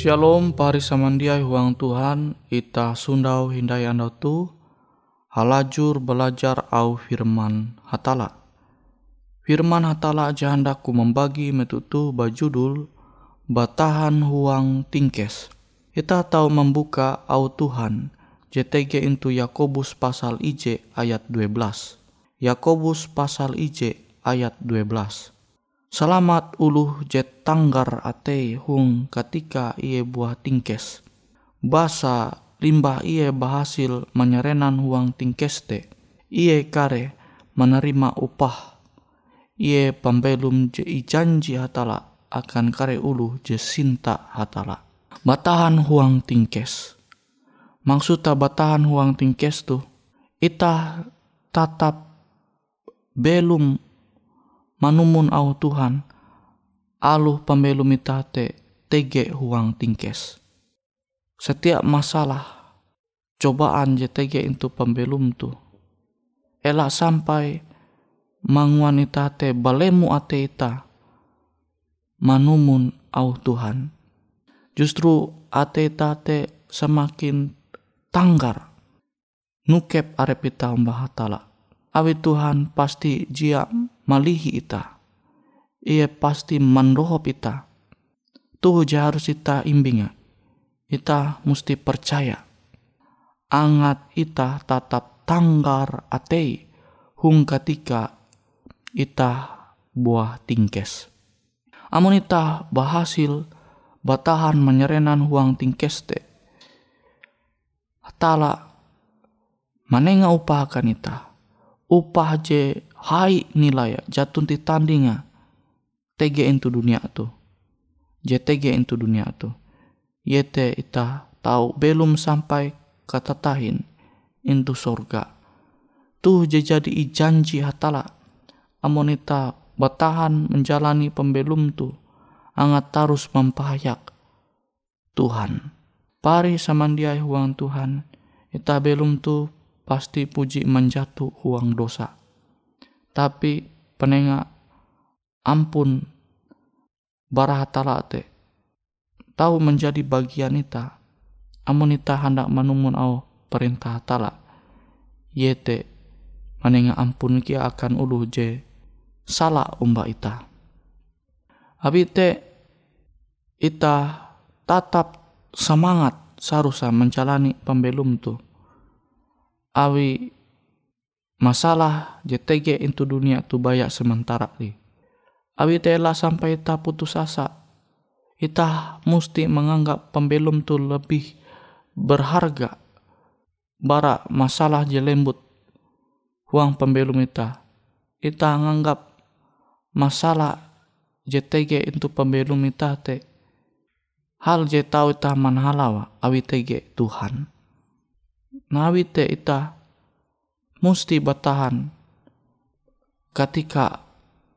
Shalom pari samandiai huang Tuhan ita sundau hindai anda tu halajur belajar au firman hatala. Firman hatala jahandaku membagi metutu bajudul batahan huang tingkes. Ita tahu membuka au Tuhan JTG into Yakobus pasal IJ ayat 12. Yakobus pasal IJ ayat 12. Selamat uluh jet tanggar ate hung ketika ia buah tingkes. Basa limbah ia berhasil menyerenan huang tingkes te. Ia kare menerima upah. Ia pembelum je janji hatala akan kare ulu je sinta hatala. Batahan huang tingkes. Maksudnya batahan huang tingkes tu. Ita tatap belum manumun au Tuhan aluh pembelu mitate tege huang tingkes. Setiap masalah cobaan je tege itu pembelum tu. Elak sampai manguanita te balemu ate ita manumun au Tuhan. Justru ate ita te semakin tanggar nukep arepita umbahatala. Awi Tuhan pasti jia malihi ita. Ia pasti mandohop ita. Tuh harus ita imbinga. Ita mesti percaya. angat ita tatap tanggar atei hung ketika ita buah tingkes. Amun ita berhasil batahan menyerenan huang tingkes te. Hatala manenga upah akan ita. Upah je hai nilai jatun ti tandinga. Tege itu dunia tu. Tege itu dunia tu. Yete ita tahu belum sampai kata tahin into sorga. Tuh jadi janji hatala. Amonita bertahan menjalani pembelum tu. Angat tarus mempayak Tuhan. Pari samandiai huang Tuhan. Ita belum tu pasti puji menjatuh huang dosa. Tapi penenga ampun barah hatala te tahu menjadi bagian ita. Amun ita hendak manumun au perintah tala yete manenga ampun kia akan ulu je salah umba ita. Abi te ita tatap semangat sarusa menjalani pembelum tu. Awi masalah JTG itu dunia tu banyak sementara li awi tela sampai ita putus asa. Ita mesti menganggap pembelum tu lebih berharga. Bara masalah je lembut huang pembelum ita. Ita nganggap masalah JTG itu pembelum ita te hal je tau ita manhalawa awi tege Tuhan. Na awi te ita musti bertahan. Ketika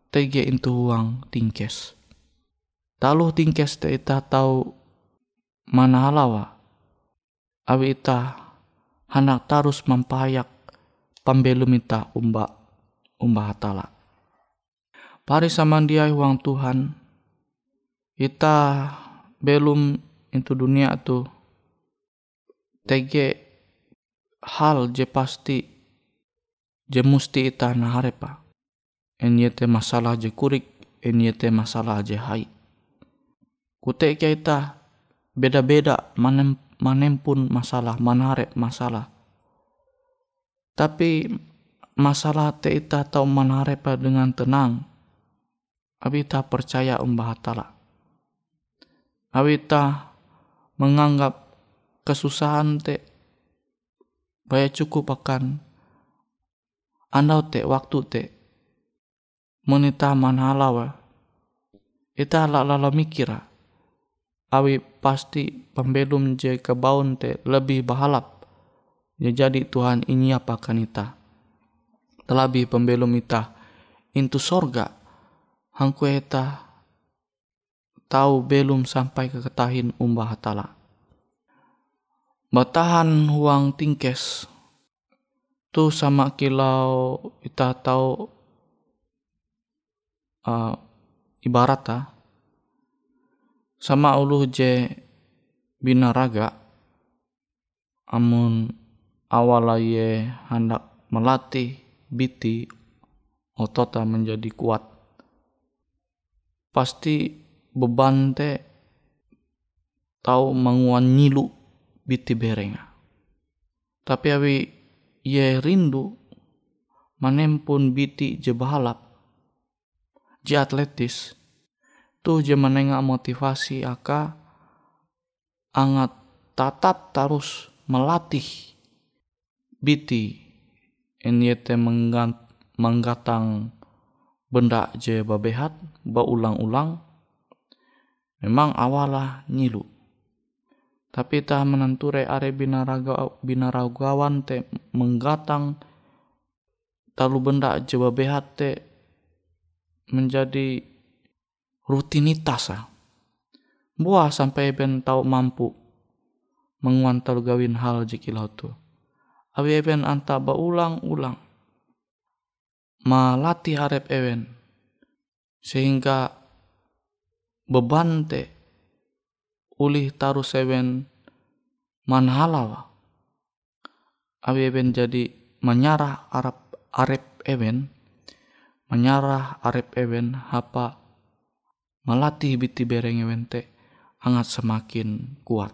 tege itu huang tingkes. Taluh tingkes te ita tau manhalawa awi ita hanak tarus mempayak pambelum ita umba umba hatala. Pari samandiai uang Tuhan ita belum itu dunia tu tege hal je pasti je musti naharepa enyete masalah je kurik enyete masalah je hai kuteke ita beda-beda manem manempun masalah, manarek masalah. Tapi masalah te ita tau manarepa dengan tenang. Abi ta percaya umbah hatala. Abi ta menganggap kesusahan te baya cukup akan andau te waktu te menita manhalawa ita lala mikira awi pasti pembelum je kebaun te lebih bahalap. Ya jadi Tuhan ini apa kanita. Terlebih pembelum ita intu sorga. Hangku eta tahu belum sampai ke ketahin umbah hatala. Batahan huang tingkes tu sama kilau ita tahu uh, ibarat ah sama ulu je binaraga amun awal ye hendak melatih biti otota menjadi kuat. Pasti beban te tahu menguan nyilu biti berenga. Tapi awi ye rindu manempun biti je balap je atletis. Tuh je menengah motivasi aka angat tatap terus melatih biti. Enyete menggat, menggatang benda je babehat baulang-ulang. Memang awalah nyilu tapi tak menenture are binaraga binaragawan te menggatang talu benda je babehat te menjadi rutinitas ah. Buah sampai ben tau mampu menguantar gawin hal jikilau tu. Abi eben anta ulang-ulang melatih harap ewen sehingga beban te ulih taruh sewen manhalawa. Abi eben jadi menyarah arep arep ewen menyarah arep ewen hapa melatih biti bereng wente angat semakin kuat.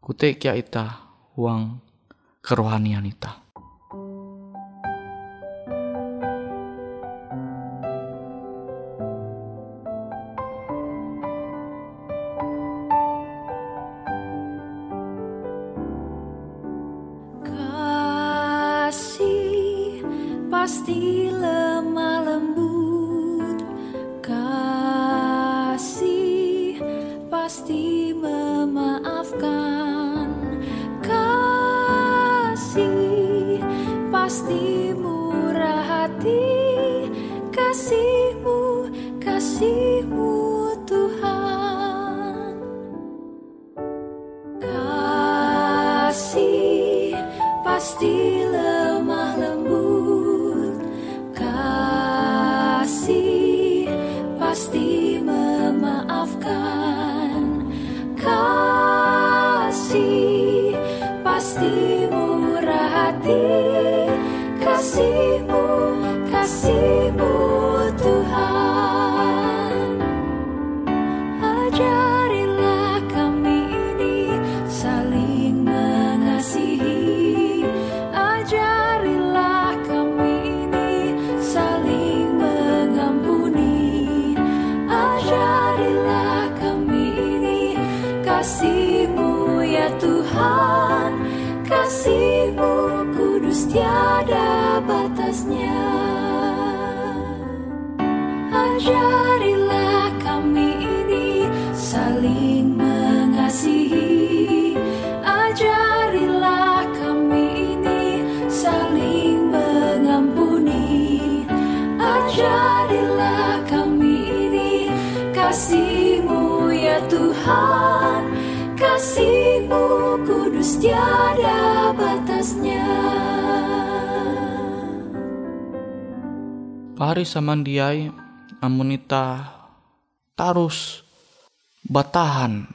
Kutek ya ita huang kerohanian ita. Pasti lemah saling mengasihi. Ajarilah kami ini saling mengampuni. Ajarilah kami ini kasihmu ya Tuhan. Kasihmu kudus tiada batasnya. Pari samandiai amunita tarus batahan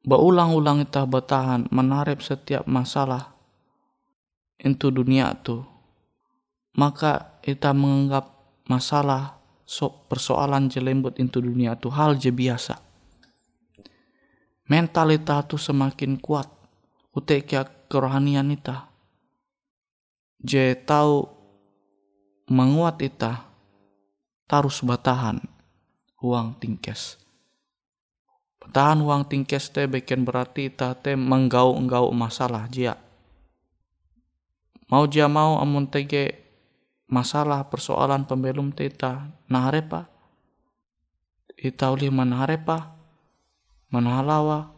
Baulang-ulang ita batahan menarep setiap masalah itu dunia tu maka ita menganggap masalah so, persoalan je lembut itu dunia tu hal je biasa. Mental ita tu semakin kuat utekia kerohanian ita je tahu menguat ita tarus batahan uang tingkes batahan uang tingkes teh bikin berarti ita teh menggau-enggau masalah jia. Mau jia mau amun tege masalah persoalan pembelum teh ita naharepa. Ita uli manaharepa manahalawa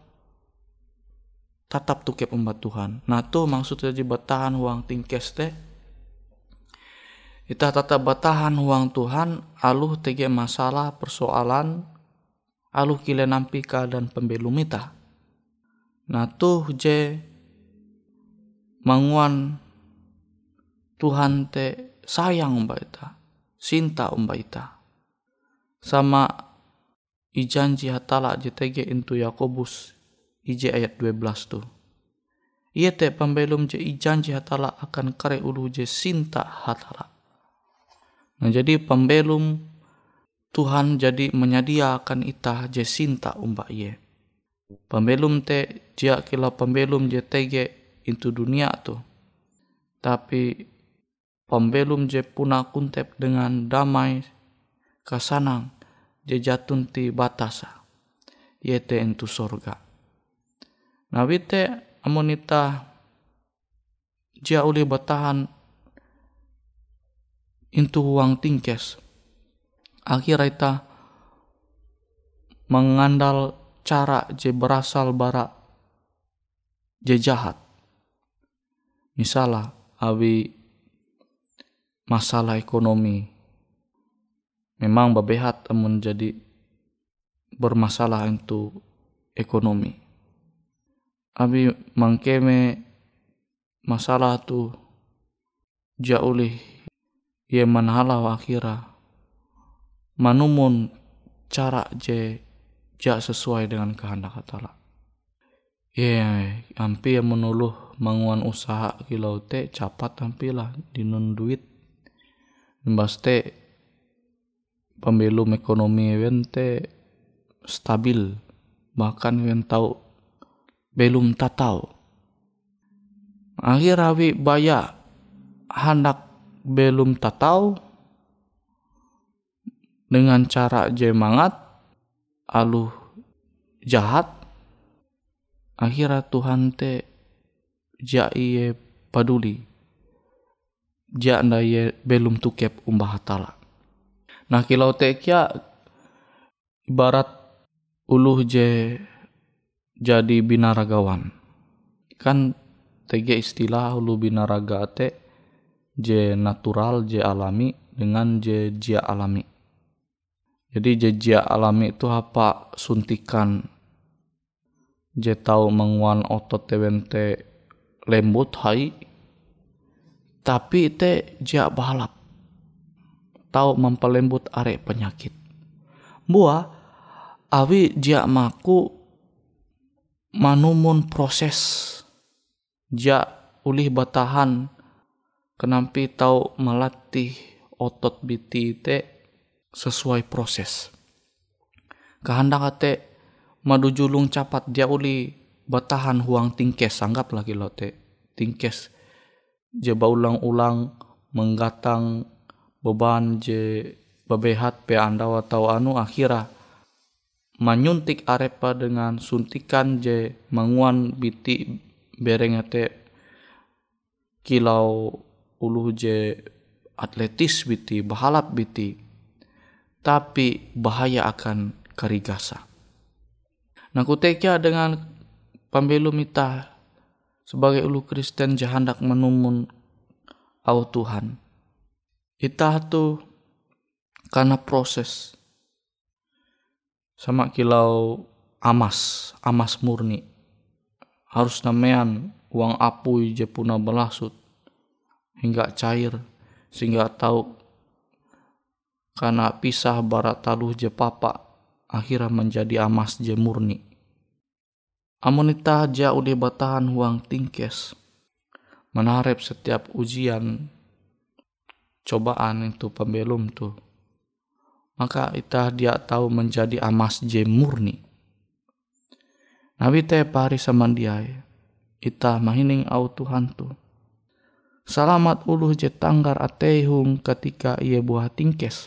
tatap tuke pembat Tuhan. Nah tuh maksudnya jadi batahan uang tingkes teh Ita tetap batahan uang Tuhan, aluh tege masalah persoalan, aluh kile nampi keadaan pembelum ita. Nah tuh je manguan Tuhan te sayang umba ita, sinta umba ita. Sama ijanji hatala je tege intu Yakobus ije ayat 12 tuh. Ia te pembelum je ijanji hatala akan kare ulu je sinta hatala. Nah jadi pembelum Tuhan jadi menyediakan ita je sinta umba iye. Pembelum te jia kila pembelum je tege into dunia tu. Tapi pembelum je puna kuntep dengan damai kasanang je jatun ti batasa. Ie te into sorga. Nah wite amonita jia uli batahan into uang tingkes. Akhir ita mengandal cara je berasal bara je jahat. Misalnya awi masalah ekonomi memang babehat amun jadi bermasalah itu ekonomi. Abi mangkeme masalah tu jaulih ia manhalau akhira manumun cara je ja sesuai dengan kehendak Allah. Ya, ampi yang menuluh manguan usaha kilau te capat ampilah dinun duit. Mbas te pembelum ekonomi wen te stabil bahkan wen tahu belum tatau. akhir awi baya hendak belum tatau dengan cara jemangat aluh jahat akhirnya Tuhan te ja iye paduli. Ja ye belum tukep umbah hatala. Nah kilau te kia ibarat uluh je jadi binaragawan. Kan tege istilah ulu binaraga te je natural je alami dengan je jia alami jadi je jia alami itu apa? Suntikan. Je tahu menguan otot tewente lembut hai. Tapi te jia balap. Tahu mempelembut are penyakit. Buah awi jia maku manumun proses. Ja ulih batahan. Kenampi tahu melatih otot biti te sesuai proses. Kehendak ate madu julung capat dia uli batahan huang tingkes anggap lagi lo te tingkes. Je ulang-ulang menggatang beban je bebehat pe anda atau anu akhirah menyuntik arepa dengan suntikan je menguan biti bereng ate. Kilau ulu je atletis biti bahalap biti tapi bahaya akan karigasa. Nah kutekia dengan pembelum ita sebagai ulu Kristen jahandak menumun au Tuhan. Ita tu karena proses sama kilau amas, amas murni harus namean uang apui je puna belasut hingga cair sehingga tahu karena pisah barat taluh je papa akhirnya menjadi amas je murni. Amonita ja udah batahan uang tingkes menarep setiap ujian cobaan itu pembelum tuh maka itah dia tahu menjadi amas je murni Nabi te pari samandiai. Ita mahining au Tuhan tu. Salamat uluh je tanggar atehung ketika ia buah tingkes.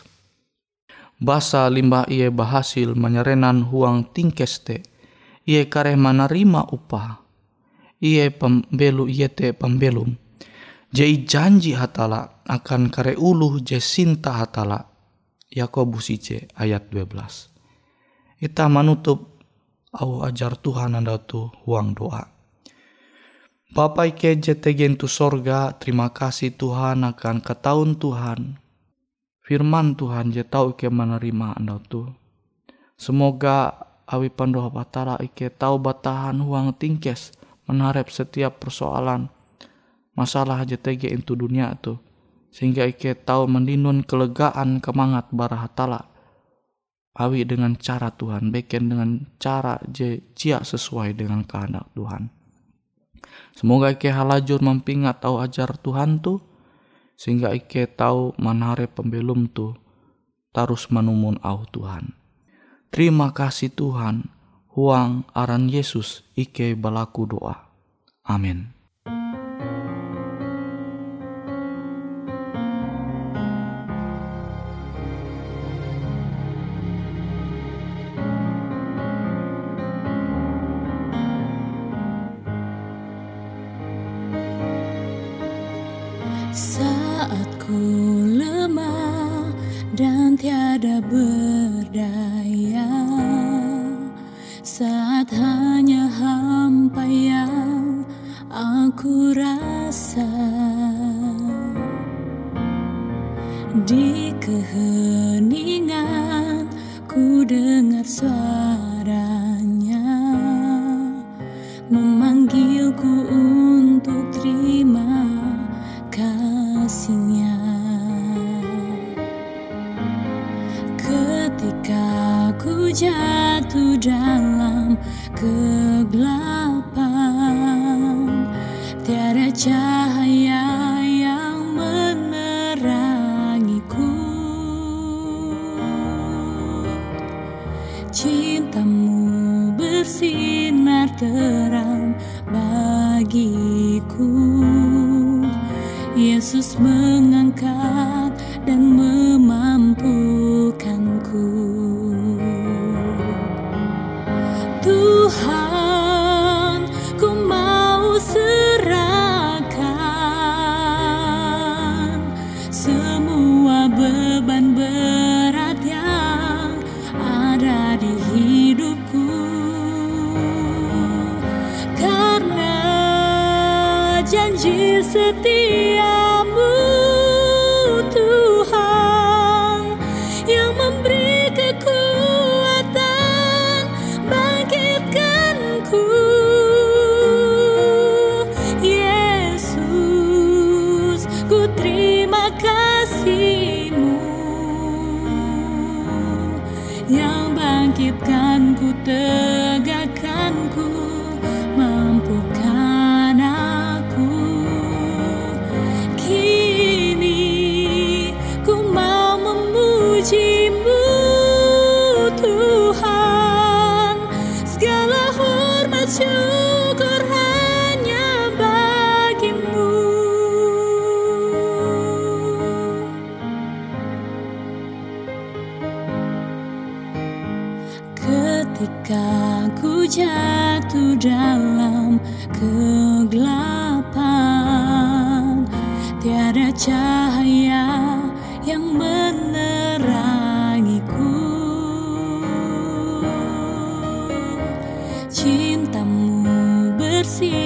Basa limbah ia bahasil menyerenan huang tingkes te. Ia kare menerima upah. Ia pembelu ia te pembelum. Jai janji hatala akan kare uluh je sinta hatala. Yakobus ice ayat 12. Ita menutup au ajar Tuhan anda tu huang doa. Bapa ike jetegen tu sorga, terima kasih Tuhan akan ketahuan Tuhan. Firman Tuhan je tahu ike menerima anda tu. Semoga awi pandoha batara ike tahu batahan huang tingkes menarep setiap persoalan masalah JTG itu dunia tu sehingga ike tahu mendinun kelegaan kemangat barahatala awi dengan cara Tuhan, beken dengan cara je cia sesuai dengan kehendak Tuhan. Semoga ike halajur mempingat tahu ajar Tuhan tu, sehingga ike tahu manare pembelum tu, tarus menumun au Tuhan. Terima kasih Tuhan, huang aran Yesus ike balaku doa. Amin. Ku lemah dan tiada berdaya. Saat hanya hampa yang aku Cintamu bersinar terang bagiku. Yesus mengangkat dan mengangkat kasihmu yang bangkitkanku tegakkanku Cintamu bersinar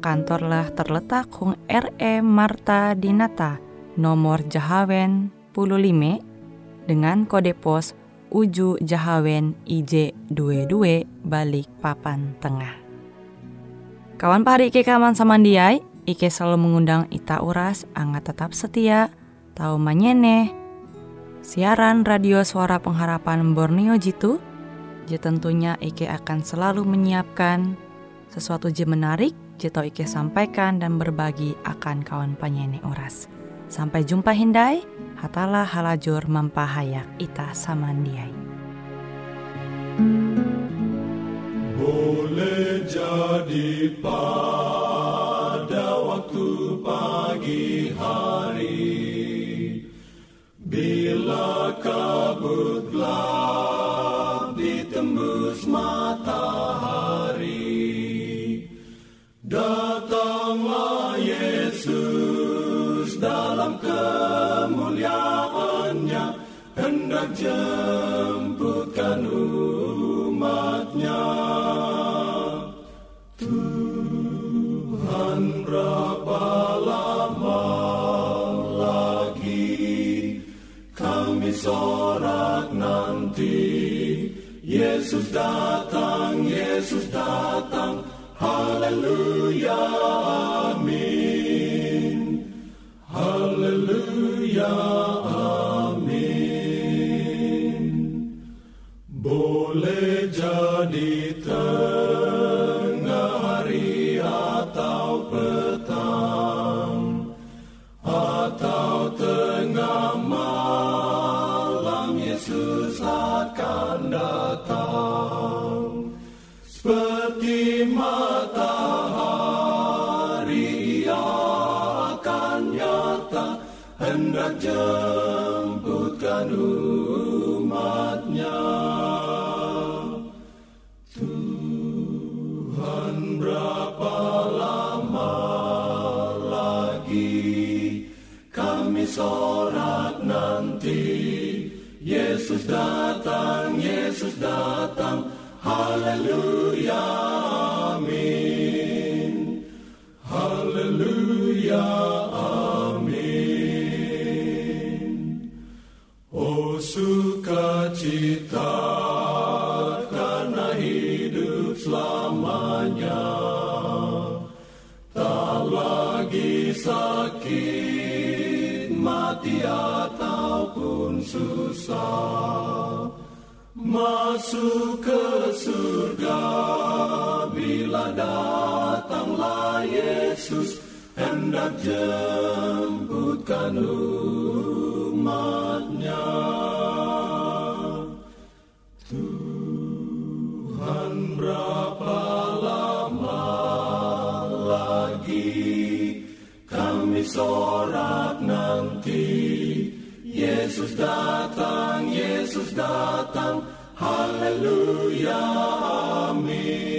kantorlah terletak Hung RE Marta Dinata, nomor Jahawen 15 dengan kode pos Uju Jahawen IJ 22 balik papan tengah. Kawan pahari Ike kaman samandiai, Ike selalu mengundang Ita Uras, angga tetap setia, tahu manyene, siaran radio suara pengharapan Borneo Jitu, je tentunya Ike akan selalu menyiapkan sesuatu je menarik, tau Ike sampaikan dan berbagi akan kawan penyanyi Uras. Sampai jumpa Hindai, hatalah halajur mempahayak ita samandiai. Boleh jadi pada waktu pagi hari Bila kabut gelap ditembus matahari Jemputkan umatnya. Tuhan berapa lama lagi. Kami sorak nanti. Yesus datang, Yesus datang. Haleluya, datang, Yesus datang. Haleluya, amin. Haleluya, amin. Oh sukacita karena hidup selamanya Tak lagi sakit, mati ataupun susah. Masuk ke surga. Bila datanglah Yesus Hendak jemputkan umatnya. Tuhan berapa lama lagi kami sorak nanti datang, Yesus datang, haleluya, amin.